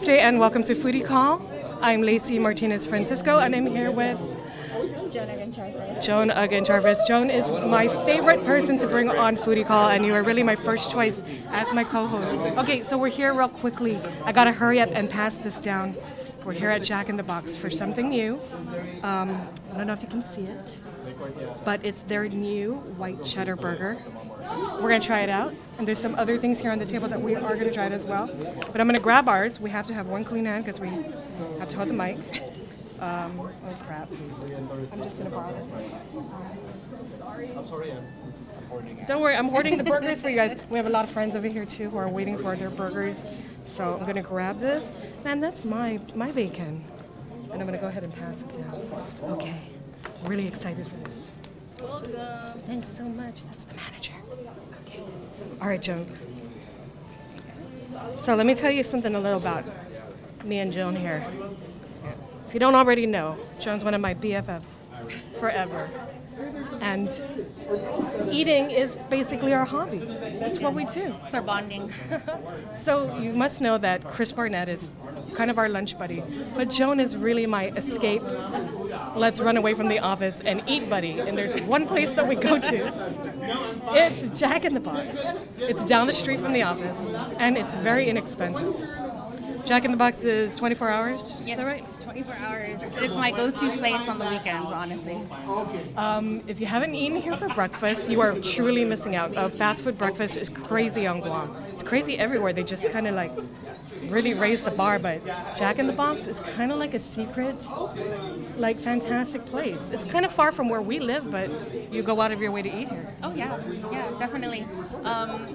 Day and welcome to Foodie Call. I'm Lacee Martinez Francisco and I'm here with Joan Aguon Charfauros. Joan. Joan is my favorite person to bring on Foodie Call, and you are really my first choice as my co-host. Okay, so we're here real quickly. I gotta hurry up and pass this down. We're here at Jack in the Box for something new. Um, I don't know if you can see it, but it's their new white cheddar burger. We're gonna try it out, and there's some other things here on the table that we are gonna try it as well. But I'm gonna grab ours. We have to have one clean hand because we have to hold the mic. Um, oh crap! I'm just gonna borrow this. I'm sorry, I'm I'm it. Don't worry, I'm hoarding the burgers for you guys. We have a lot of friends over here too who are waiting for their burgers. So I'm gonna grab this. Man, that's my my bacon. And I'm gonna go ahead and pass it down. Okay. Really excited for this. Welcome. Thanks so much. That's the manager. Okay. All right, Joan. So let me tell you something a little about me and Joan here. If you don't already know, Joan's one of my BFFs forever. And eating is basically our hobby. That's what we do. It's our bonding. So you must know that Chris Barnett is kind of our lunch buddy, but Joan is really my escape. Let's run away from the office and eat buddy. And there's one place that we go to. It's Jack in the Box. It's down the street from the office, and it's very inexpensive. Jack in the Box is 24 hours. Is that right? 24 hours. It is my go-to place on the weekends, honestly. Um, if you haven't eaten here for breakfast, you are truly missing out. Uh, fast food breakfast is crazy on Guam. It's crazy everywhere. They just kind of like really raise the bar, but Jack in the Box is kind of like a secret, like fantastic place. It's kind of far from where we live, but you go out of your way to eat here. Oh yeah, yeah, definitely. Um,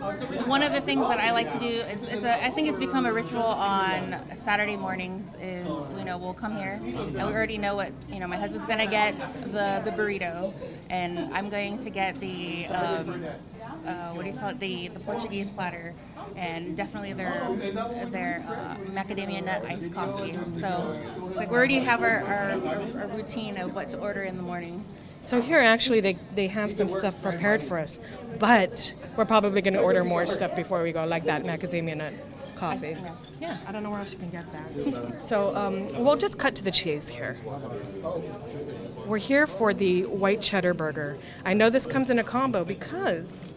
one of the things that I like to do, it's, it's a, I think it's become a ritual on Saturday mornings. Is you know we'll come here and we already know what you know. My husband's gonna get the the burrito, and I'm going to get the um, uh, what do you call it? The the Portuguese platter, and definitely their their uh, macadamia nut iced coffee. So it's like we already have our, our, our, our routine of what to order in the morning. So here, actually, they, they have some stuff prepared for us, but we're probably going to order more stuff before we go, like that macadamia nut coffee. Yes. Yeah, I don't know where else you can get that. so um, we'll just cut to the chase here. We're here for the white cheddar burger. I know this comes in a combo because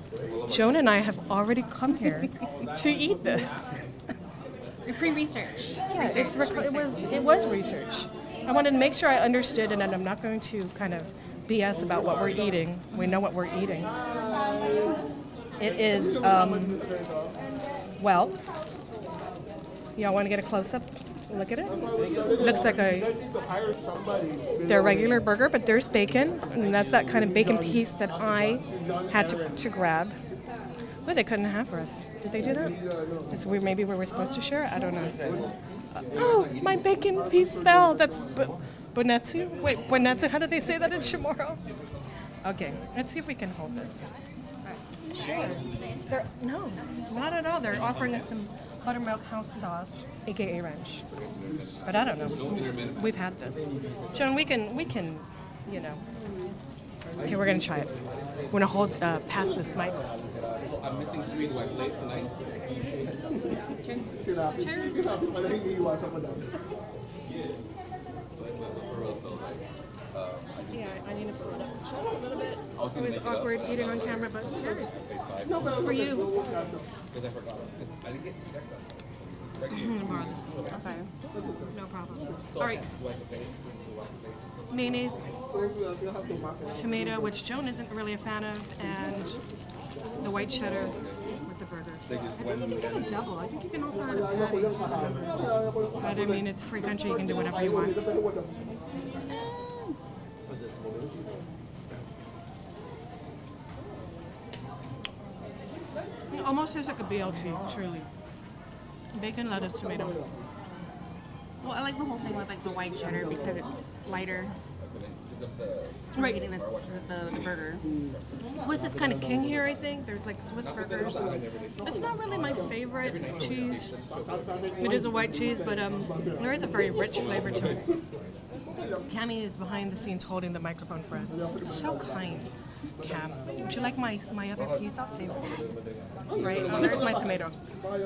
Joan and I have already come here to eat this. Pre-research. Yeah, it's rec- it was it was research. I wanted to make sure I understood, and I'm not going to kind of BS about what we're eating. We know what we're eating. It is um, well. Y'all want to get a close up? Look at it. Looks like a their regular burger, but there's bacon, and that's that kind of bacon piece that I had to, to grab. Well, they couldn't have for us. Did they do that? We maybe we were supposed to share? I don't know. Oh, my bacon piece fell. That's bu- bonetsu. Wait, bonetsu. How do they say that in Chamorro? Okay, let's see if we can hold this. Sure. They're, no, not at all. They're offering us some buttermilk house sauce, aka ranch. But I don't know. We've had this. Joan, we can, we can, you know. Okay, we're gonna try it. We're gonna hold, uh, pass this mic. I'm missing three. I play tonight? Yeah, I need to pull it up just a little bit. It was awkward eating on camera, but here's no, it's for you. Because I forgot. I didn't get. I'm gonna borrow this. Okay. No problem. All right. I have to pay? Do I have to pay? Mayonnaise, tomato, which Joan isn't really a fan of, and the white cheddar with the burger. I think you can get a double. I think you can also add a patty. But I mean, it's free country. You can do whatever you want. Almost tastes like a BLT, truly. Bacon, lettuce, tomato. Well, I like the whole thing with like the white cheddar because it's lighter. Right. Eating this the, the, the burger. Swiss is kind of king here, I think. There's like Swiss burgers. It's not really my favorite cheese. It is a white cheese, but um, there is a very rich flavor to it. Cami is behind the scenes holding the microphone for us. So kind, Cam. Would you like my my other piece? I'll save it. Right. Oh, there's my tomato.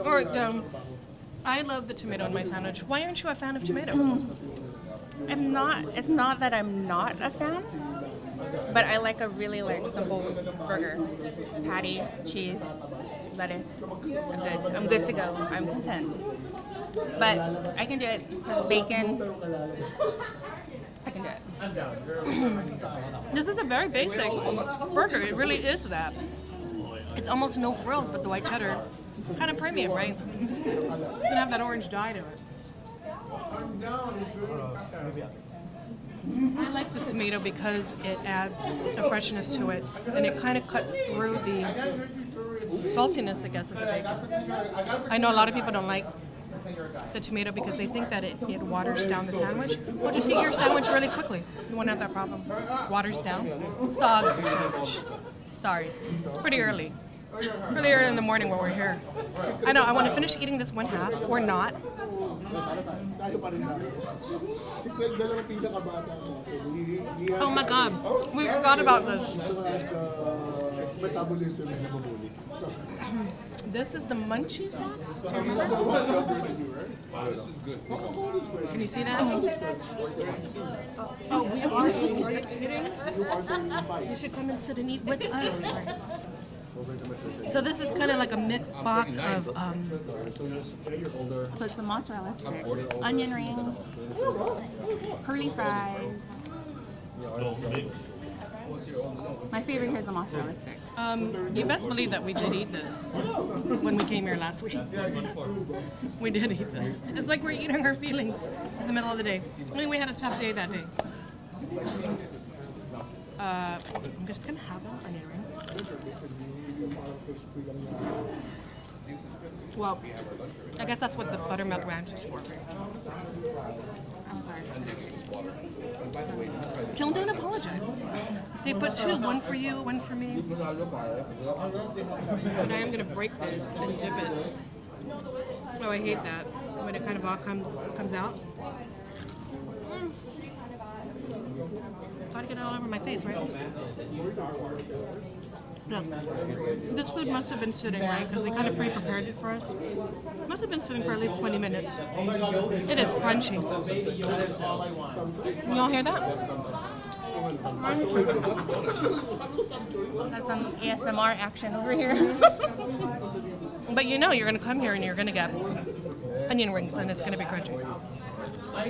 Or um, I love the tomato in my sandwich. Why aren't you a fan of tomato? I'm not. It's not that I'm not a fan, but I like a really like simple burger, patty, cheese, lettuce. I'm good. I'm good to go. I'm content. But I can do it because bacon. Can do it. This is a very basic burger. It really is that. It's almost no frills, but the white cheddar, kind of premium, right? Doesn't have that orange dye to it. I like the tomato because it adds a freshness to it, and it kind of cuts through the saltiness, I guess, of the bacon. I know a lot of people don't like the tomato because they think that it, it waters down the sandwich. Well, just eat your sandwich really quickly. You won't have that problem. Waters down, sogs your sandwich. Sorry, it's pretty early. Really early in the morning when we're here. I know, I want to finish eating this one half, or not. Oh my god, we forgot about this. This is the munchies box. Do you remember? Can you see that? Oh, we are eating. You should come and sit and eat with us. So this is kind of like a mixed box of um, So it's the mozzarella sticks, onion rings, curly fries. My favorite here is the mozzarella sticks. Um, you best believe that we did eat this when we came here last week. We did eat this. It's like we're eating our feelings in the middle of the day. I mean, we had a tough day that day. Uh, I'm just gonna have an onion ring. Well, I guess that's what the buttermilk ranch is for. I'm sorry. Jill, don't apologize. They put two, one for you, one for me. But I am gonna break this and dip it. Oh, I hate that when it kind of all comes comes out. Mm. Try to get it all over my face, right? Look, this food must have been sitting, right? Because they kind of pre-prepared it for us. It must have been sitting for at least 20 minutes. It is crunchy. You all hear that? That's some ASMR action over here. But you know you're gonna come here and you're gonna get onion rings and it's gonna be crunchy. i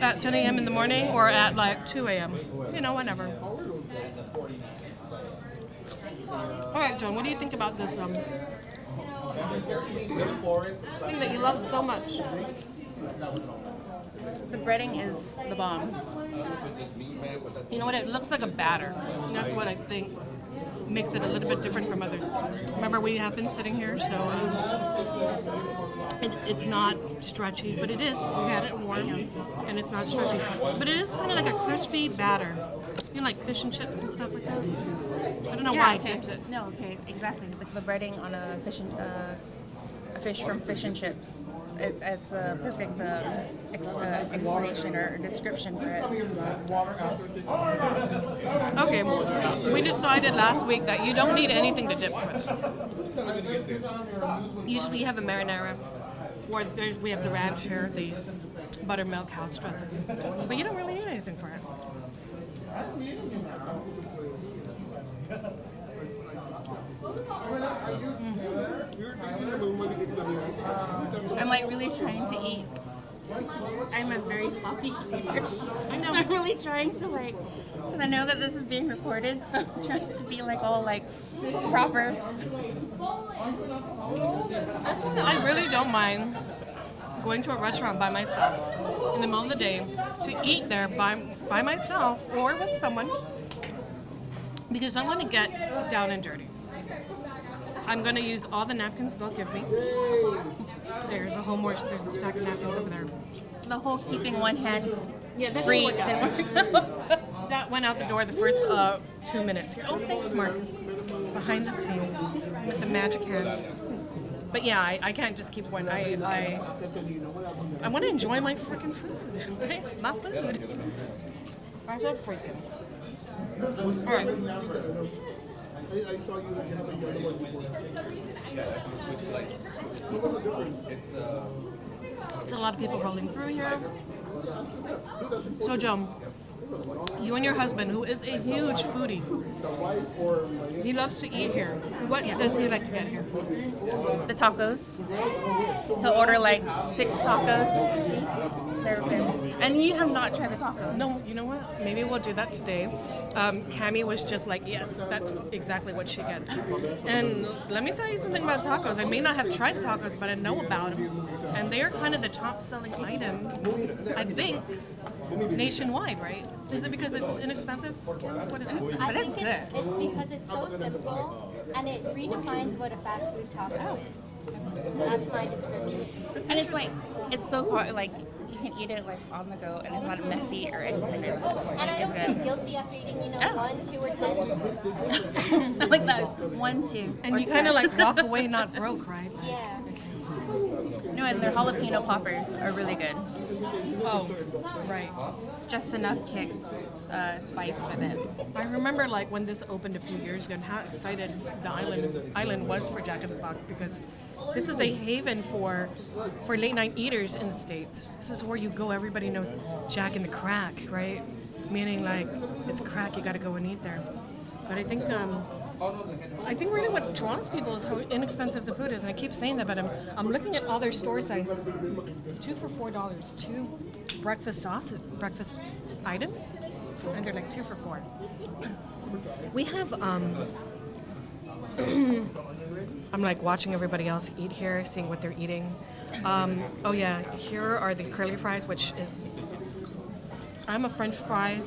At 10 a.m. in the morning or at like 2 a.m. You know, whenever. All right, John, what do you think about this um, thing that you love so much? The breading is the bomb. You know what? It looks like a batter. That's what I think makes it a little bit different from others. Remember, we have been sitting here, so um, it, it's not stretchy, but it is. We had it warm, and it's not stretchy. But it is kind of like a crispy batter. You know, like fish and chips and stuff like that. I don't know why I okay. dipped it. No, okay, exactly. The, the breading on a fish and uh, a fish from fish and chips. It, it's a perfect um, ex, uh, explanation or description for it. Okay, we decided last week that you don't need anything to dip with. Usually you have a marinara, or there's we have the ranch here, the buttermilk house dressing, but you don't really need anything for it. I'm like really trying to eat. I'm a very sloppy eater. So I'm really trying to like, because I know that this is being recorded, so I'm trying to be like all like proper. That's why I really don't mind going to a restaurant by myself in the middle of the day to eat there by by myself or with someone because I want to get down and dirty. I'm gonna use all the napkins they'll give me. There's a whole more. There's a stack of napkins over there. The whole keeping one hand Yeah, that free. didn't work out. That went out the door the first uh, two minutes. Oh, thanks, Marcus. Behind the scenes with the magic hand. But yeah, I, I can't just keep one. I I, I want to enjoy my freaking food. Okay? My food. Said freaking. All right. Yeah, that's a switch light. It's uh, It's a lot of people rolling through here. So, Joe, you and your husband, who is a huge foodie, he loves to eat here. What does he like to get here? The tacos. He'll order like six tacos. See? They're good. And you have not tried the tacos. No, you know what? Maybe we'll do that today. Um, Cami was just like, yes, that's exactly what she gets. And let me tell you something about tacos. I may not have tried tacos, but I know about them. And they are kind of the top selling item, I think, nationwide, right? Is it because it's inexpensive? What is it? I think it's, it's because it's so simple and it redefines what a fast food taco is. That's my description. And it's like it's so hard. Like you can eat it like on the go, and it's not messy or anything. And I It's don't feel good. guilty after eating, you know, Oh. one, two, or ten. like that one, two. And you kind of like walk away not broke, right? Like, Yeah. No, and their jalapeno poppers are really good. Oh, right. Just enough kick uh, spice for them. I remember like when this opened a few years ago and how excited the island island was for Jack in the Box because this is a haven for for late night eaters in the states. This is where you go. Everybody knows Jack in the Crack, right? Meaning like it's crack. You got to go and eat there. But I think um, I think really what draws people is how inexpensive the food is, and I keep saying that. But I'm I'm looking at all their store signs. Two for four dollars. Two breakfast sauce breakfast items, and they're like two for four. We have um I'm like watching everybody else eat here, seeing what they're eating. Um, oh yeah, here are the curly fries, which is I'm a French fry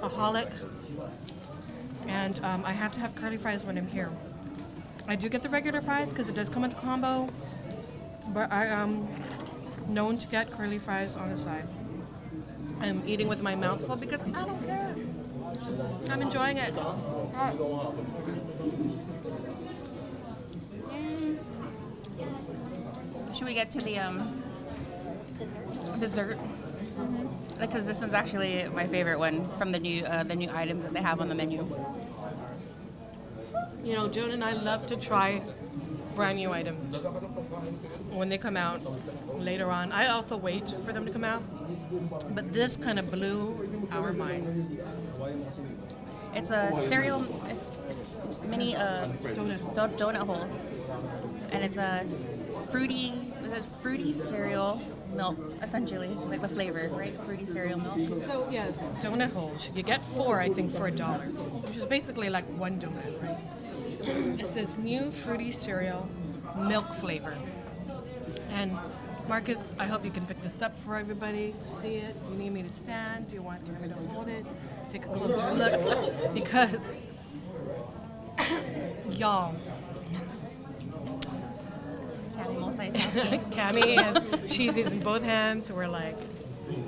aholic, and um, I have to have curly fries when I'm here. I do get the regular fries because it does come with a combo, but I am known to get curly fries on the side. I'm eating with my mouth full because I don't care. I'm enjoying it. Should we get to the um, Dessert. dessert? Because this is actually my favorite one from the new uh, the new items that they have on the menu. You know, Joan and I love to try brand new items when they come out later on. I also wait for them to come out, but this kind of blew our minds. It's a cereal, it's mini uh, Donut. do- donut holes, and it's a fruity, it's a fruity cereal milk, essentially, like the flavor, right? Fruity cereal milk. So yes, donut holes. You get four, I think, for a dollar, which is basically like one donut, right? It says new fruity cereal, milk flavor. And Marcus, I hope you can pick this up for everybody. See it? Do you need me to stand? Do you want me to hold it? Take a closer look, because y'all, Cami has cheesies in both hands. We're like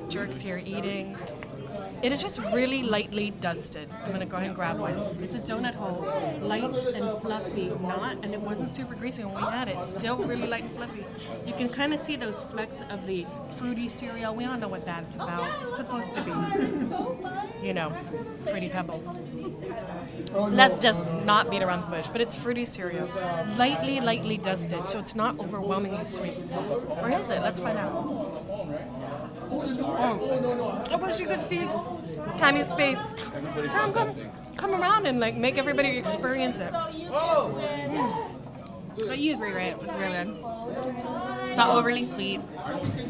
jerks here eating. It is just really lightly dusted. I'm gonna go ahead and grab one. It's a donut hole, light and fluffy, not, and it wasn't super greasy when we had it. Still really light and fluffy. You can kind of see those flecks of the fruity cereal. We all know what that's about. It's supposed to be, you know, fruity pebbles. Let's just not beat around the bush, but it's fruity cereal, lightly, lightly dusted, so it's not overwhelmingly sweet. Or is it? Let's find out. Oh, I wish you could see Cami's face. Come, come, come around and like make everybody experience it. Mm. But you agree, right? It's really good. It's not overly sweet,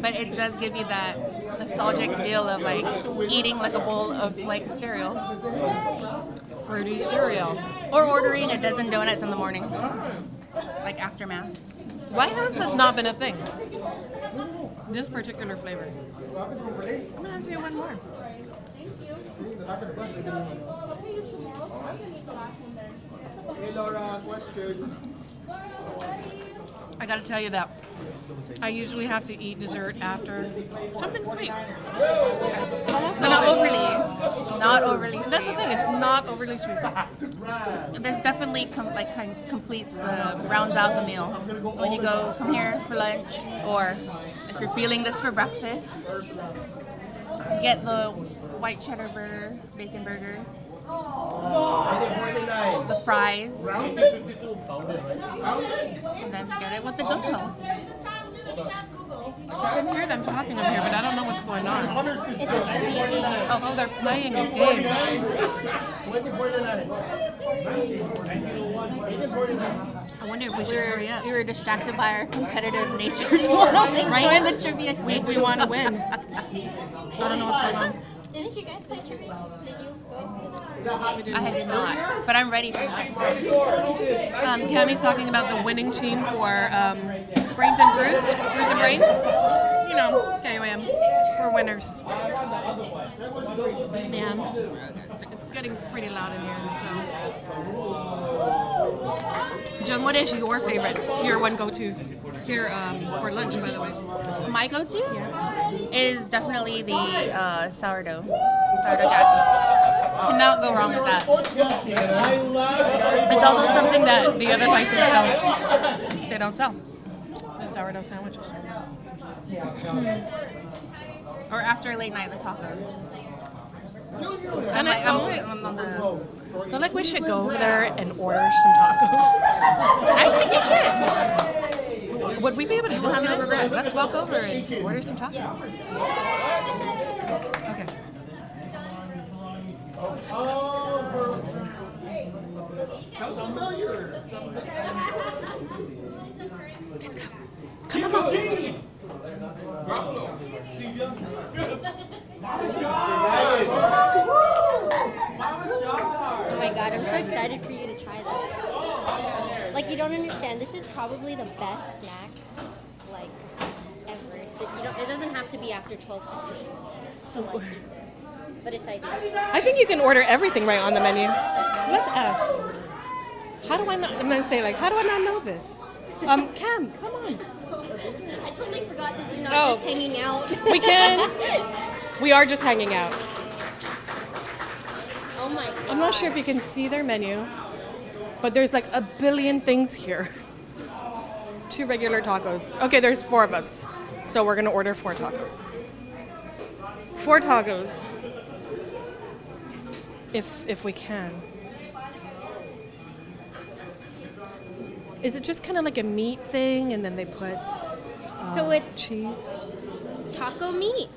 but it does give you that nostalgic feel of like eating like a bowl of like cereal Fruity cereal. or ordering a dozen donuts in the morning, like after mass. Why has this not been a thing? This particular flavor. I'm gonna have to get one more. Hey Laura, question. I gotta tell you that I usually have to eat dessert after something sweet. But not overly, not overly. Sweet. That's the thing; it's not overly sweet. This definitely com- like com- completes the rounds out the meal. When you go come here for lunch, or if you're feeling this for breakfast, get the white cheddar burger, bacon burger. The fries, and then get it with the I can hear them talking up here, but I don't know what's going on. It's. Oh, oh they're playing a game. I wonder if we should were, hurry up. we were distracted by our competitive nature to want to Right. enjoy the trivia game. Me want to win. I don't know what's going on. Didn't you guys play trivia? Did you go to the I did not, but I'm ready for that. Um, Cami's talking about the winning team for um, Brains and Brews, Brews and Brains. You know, KOM. We're winners. Yeah, it's getting pretty loud in here, so. Jung, what is your favorite, your one go-to here um, for lunch, by the way? My go-to is definitely the uh, sourdough, sourdough jack. Cannot go wrong with that. It's also something that the other places don't, they don't sell. The sourdough sandwiches. Or after late night, the tacos. And I I'm, feel, I'm the. I feel like we should go over there and order some tacos. I think you should. Would we be able to just have get no into regret. it? Let's walk over and order some tacos. Okay. Let's go. Come on. Oh my god, I'm so excited for you to try this. Like you don't understand. This is probably the best snack, like ever. That You don't, it doesn't have to be after 12:30. So like, but it's ideal. I think you can order everything right on the menu. Let's ask. How do I not? I'm gonna say like, how do I not know this? Um, Cam, come on. I totally forgot this is not Oh. just hanging out. We can. We are just hanging out. oh my god. I'm not sure if you can see their menu, but there's like a billion things here. Two regular tacos. Okay, there's four of us, so we're gonna order four tacos. Four tacos, if if we can. Is it just kind of like a meat thing, and then they put So um, it's cheese? taco meat.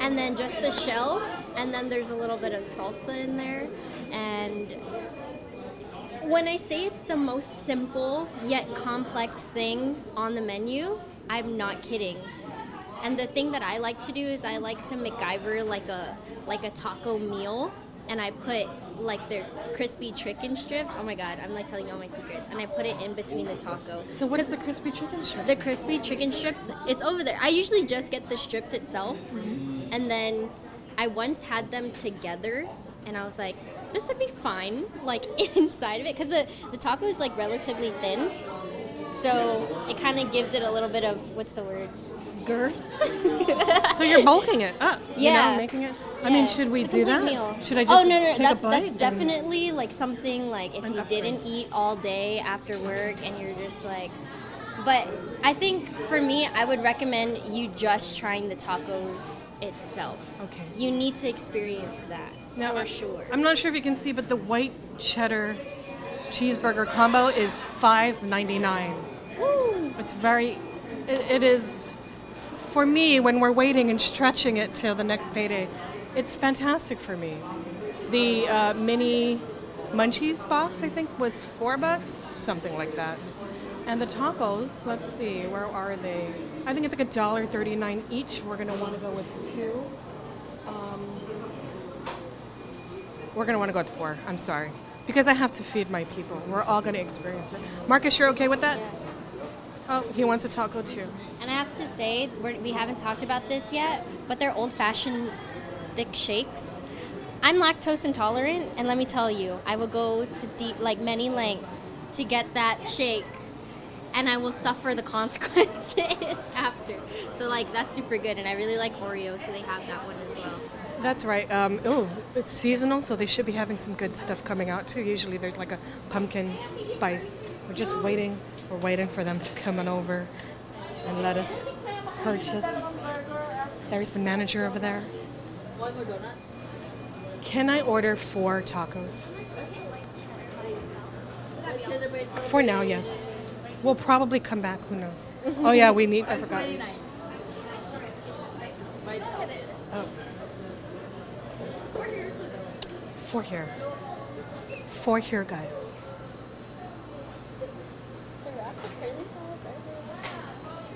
And then just the shell, and then there's a little bit of salsa in there. And when I say it's the most simple yet complex thing on the menu, I'm not kidding. And the thing that I like to do is I like to MacGyver like a like a taco meal, and I put like their crispy chicken strips. Oh my god, I'm like telling you all my secrets. And I put it in between the taco. So what is the crispy chicken strip? The crispy chicken strips, it's over there. I usually just get the strips itself, mm-hmm. and then I once had them together, and I was like, this would be fine, like inside of it, because the the taco is like relatively thin, so it kind of gives it a little bit of what's the word, girth. So you're bulking it up, you Yeah. know, making it. I mean, should we do that? meal. Should I just oh no, no, take that's that's definitely like something like if you upgrade. didn't eat all day after work and you're just like. But I think for me, I would recommend you just trying the taco itself. Okay. You need to experience that Now, for sure. I'm not sure if you can see, but the white cheddar cheeseburger combo is $5.99. It's very, it, it is, for me, when we're waiting and stretching it till the next payday, it's fantastic for me. The uh, mini munchies box, I think, was four bucks, something like that. And the tacos, let's see, where are they? I think it's like a dollar thirty-nine each. We're gonna want to go with two. Um, we're gonna want to go with four. I'm sorry, because I have to feed my people. We're all gonna experience it. Marcus, you're okay with that? Yes. Oh, he wants a taco too. And I have to say, we're, we haven't talked about this yet, but they're old fashioned thick shakes. I'm lactose intolerant, and let me tell you, I will go to deep, like many lengths to get that shake, and I will suffer the consequences after. So, like, that's super good, and I really like Oreo, so they have that one as well. That's right. Um, oh, it's seasonal, so they should be having some good stuff coming out too. Usually there's like a pumpkin spice. We're just waiting. We're waiting for them to come on over and let us purchase. There's the manager over there. Can I order four tacos? For now, yes. We'll probably come back. Who knows? oh yeah, we need. I forgot. Oh. For here. For here, guys.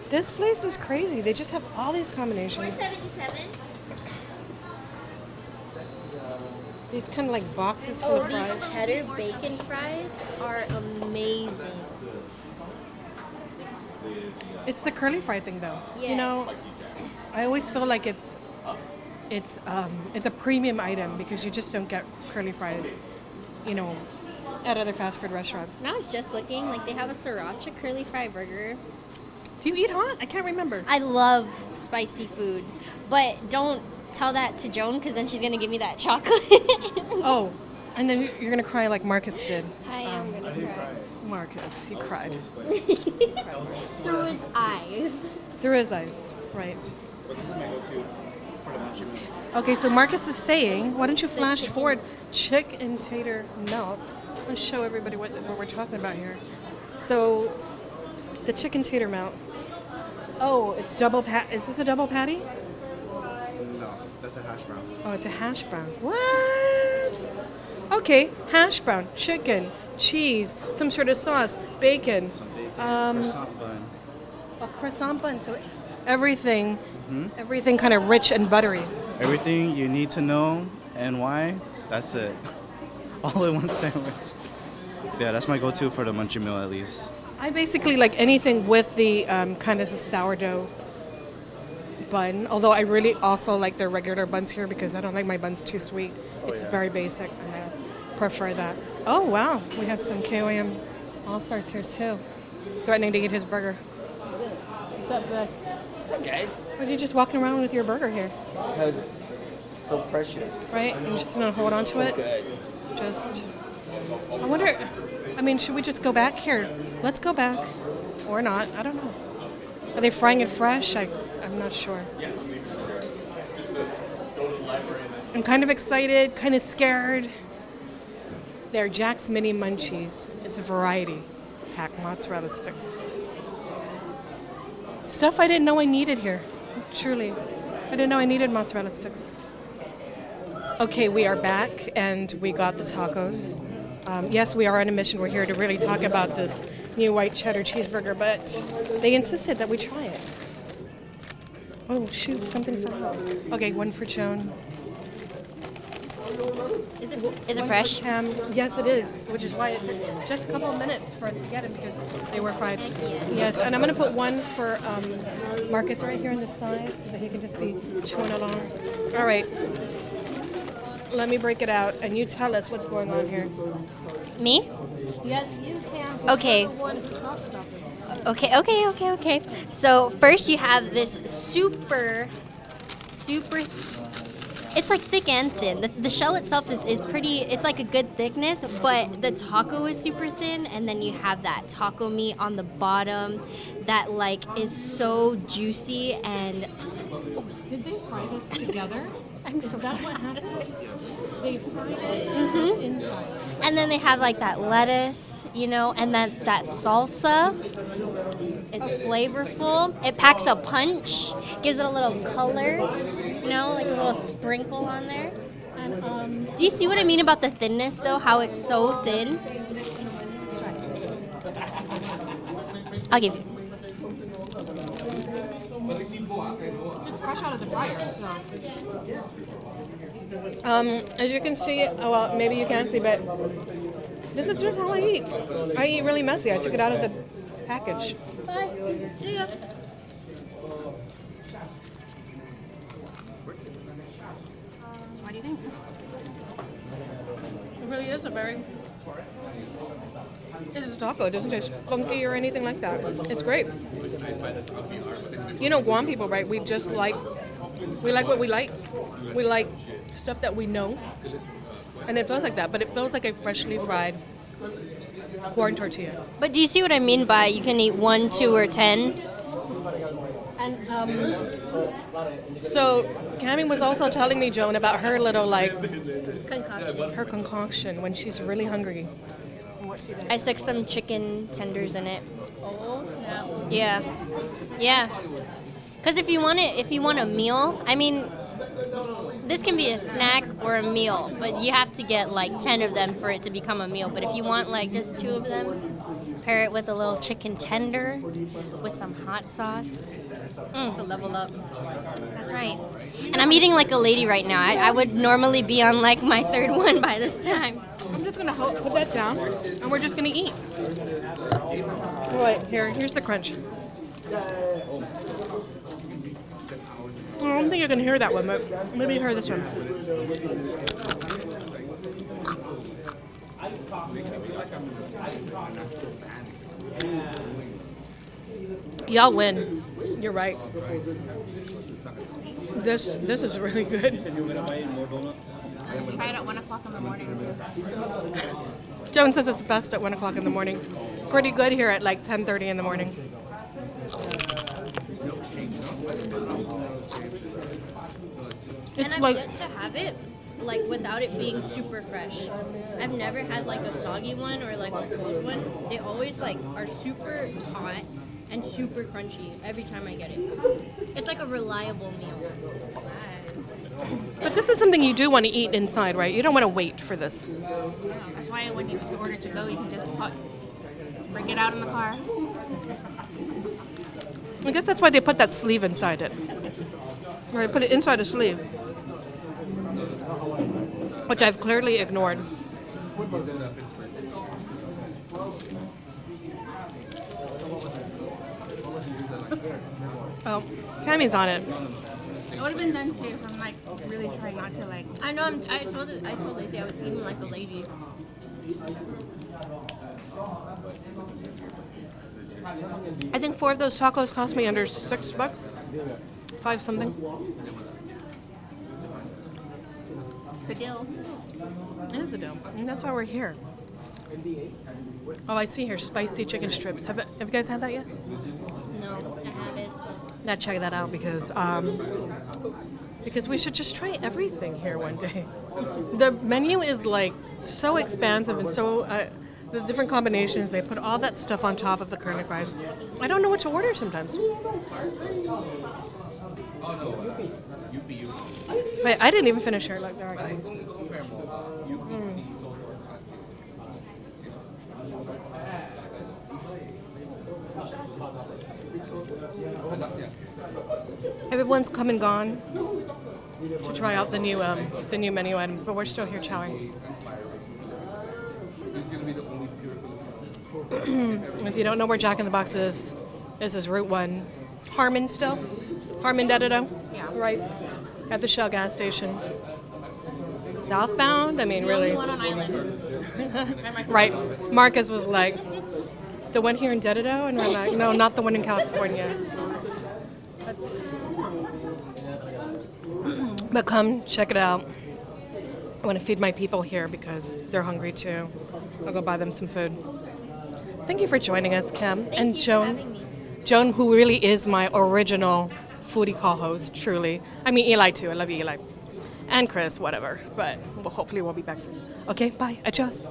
This place is crazy. They just have all these combinations. 477. These kind of like boxes full Oh, of these cheddar bacon fries are amazing. It's the curly fry thing, though. Yeah. You know, I always feel like it's it's um, it's a premium item because you just don't get curly fries, you know, at other fast food restaurants. And I was just looking, like they have a sriracha curly fry burger. Do you eat hot? I can't remember. I love spicy food, but don't tell that to Joan because then she's gonna give me that chocolate. Oh, and then you're gonna cry like Marcus did. I am gonna cry. Marcus, he cried Through his eyes. through his eyes. Right. But this is my go-to for the munchie. Okay, so Marcus is saying, why don't you flash chicken. forward chick and tater melts? Let's show everybody what, what we're talking about here. So, the chicken tater melt. Oh, it's double pat. Is this a double patty? No, that's a hash brown. Oh, it's a hash brown. What? Okay, hash brown, chicken, cheese, some sort of sauce, bacon, Some bacon, Um, croissant bun. a croissant bun. So everything, everything kind of rich and buttery. Everything you need to know and why, that's it. All in one sandwich. Yeah, that's my go-to for the munchie meal at least. I basically like anything with the um, kind of the sourdough bun. Although I really also like their regular buns here because I don't like my buns too sweet. it's very basic, and I prefer that. Oh wow, we have some KOM All Stars here too, threatening to eat his burger. What's up, Vic? What's up, guys? Why are you just walking around with your burger here, Because it's so precious. right? I'm just gonna hold on to it. Good. Just, I wonder. I mean, should we just go back here? Let's go back, or not? I don't know. Are they frying it fresh? I, I'm not sure. I'm kind of excited, kind of scared. They're Jack's Mini Munchies. It's a variety pack mozzarella sticks. Stuff I didn't know I needed here. Truly, I didn't know I needed mozzarella sticks. Okay, we are back and we got the tacos. Um, yes, we are on a mission. We're here to really talk about this new white cheddar cheeseburger, but they insisted that we try it. Oh, shoot, something fell out. Okay, one for Joan. Is it, is it fresh? For Cam. Yes, it is, which is why it took just a couple of minutes for us to get it because they were fried. Yes, and I'm going to put one for um, Marcus right here on the side so that he can just be chewing along. All right. Let me break it out, and you tell us what's going on here. Me? Yes, you can. Okay. Okay, okay, okay, okay. So first you have this super, super. It's like thick and thin. The, the shell itself is, is pretty. It's like a good thickness, but the taco is super thin, and then you have that taco meat on the bottom, that like is so juicy and. Did they fry this together? I'm so Is that sorry. what happened? They fried it Mhm. inside. And then they have like that lettuce, you know, and then that salsa. It's flavorful. It packs a punch, gives it a little color, you know, like a little sprinkle on there. And um, Do you see what I mean about the thinness though? How it's so thin? I'll give you. it's fresh out of the fryer, so. Um, as you can see, oh, well, maybe you can't see, but this is just how I eat. I eat really messy. I took it out of the package. What do you think? It really is a very. It is a taco. It doesn't taste funky or anything like that. It's great. You know, Guam people, right? We just like, we like what we like. We like stuff that we know, and it feels like that. But it feels like a freshly fried corn tortilla. But do you see what I mean by you can eat one, two, or ten? And um, so Cami was also telling me, Joan, about her little like Concoction. her concoction when she's really hungry. I stuck some chicken tenders in it. Oh snap! Yeah, yeah. Because if you want it, if you want a meal, I mean, this can be a snack or a meal, but you have to get like ten of them for it to become a meal. But if you want like just two of them, pair it with a little chicken tender with some hot sauce. Mm. To level up. That's right. And I'm eating like a lady right now. I, I would normally be on like my third one by this time. I'm just gonna put that down, and we're just gonna eat. Right here, here's the crunch. I don't think you can hear that one, but maybe you hear this one. Y'all win. You're right. This this is really good. Try it at one o'clock in the morning. Joan says it's best at one o'clock in the morning. Pretty good here at like ten thirty in the morning. And It's I've like yet to have it like without it being super fresh. I've never had like a soggy one or like a cold one. They always like are super hot and super crunchy every time I get it. It's like a reliable meal. But this is something you do want to eat inside, right? You don't want to wait for this. That's why when you order to go, you can just put, bring it out in the car. I guess that's why they put that sleeve inside it. Or they put it inside a sleeve. Which I've clearly ignored. Oh, Cami's on it. It would have been done too if I'm like really trying not to like. I know. I'm, I told it, I told Lacee I was eating like a lady. I think four of those tacos cost me under six bucks. Five something. It's a deal. It is a deal. And that's why we're here. Oh, I see here spicy chicken strips. Have, have you guys had that yet? No, I haven't. Now check that out because um, because we should just try everything here one day. The menu is like so expansive and so uh, the different combinations. They put all that stuff on top of the curly fries. I don't know what to order sometimes. Wait, I didn't even finish here. Like there I go. Everyone's come and gone to try out the new um, the new menu items, but we're still here chowing. if you don't know where Jack in the Box is, this is Route One, Harmon still, Harmon Dededo, Yeah. right at the Shell gas station. Southbound, I mean, really, One on Island. right? Marcus was like, the one here in Dededo, and we're like, no, not the one in California. That's- that's- But come check it out. I want to feed my people here because they're hungry too. I'll go buy them some food. Thank you for joining us, Kim and you Joan. Joan, who really is my original foodie call host, truly. I mean, Eli too. I love you, Eli. And Chris, whatever. But well, hopefully we'll be back soon. Okay, bye. Adjust.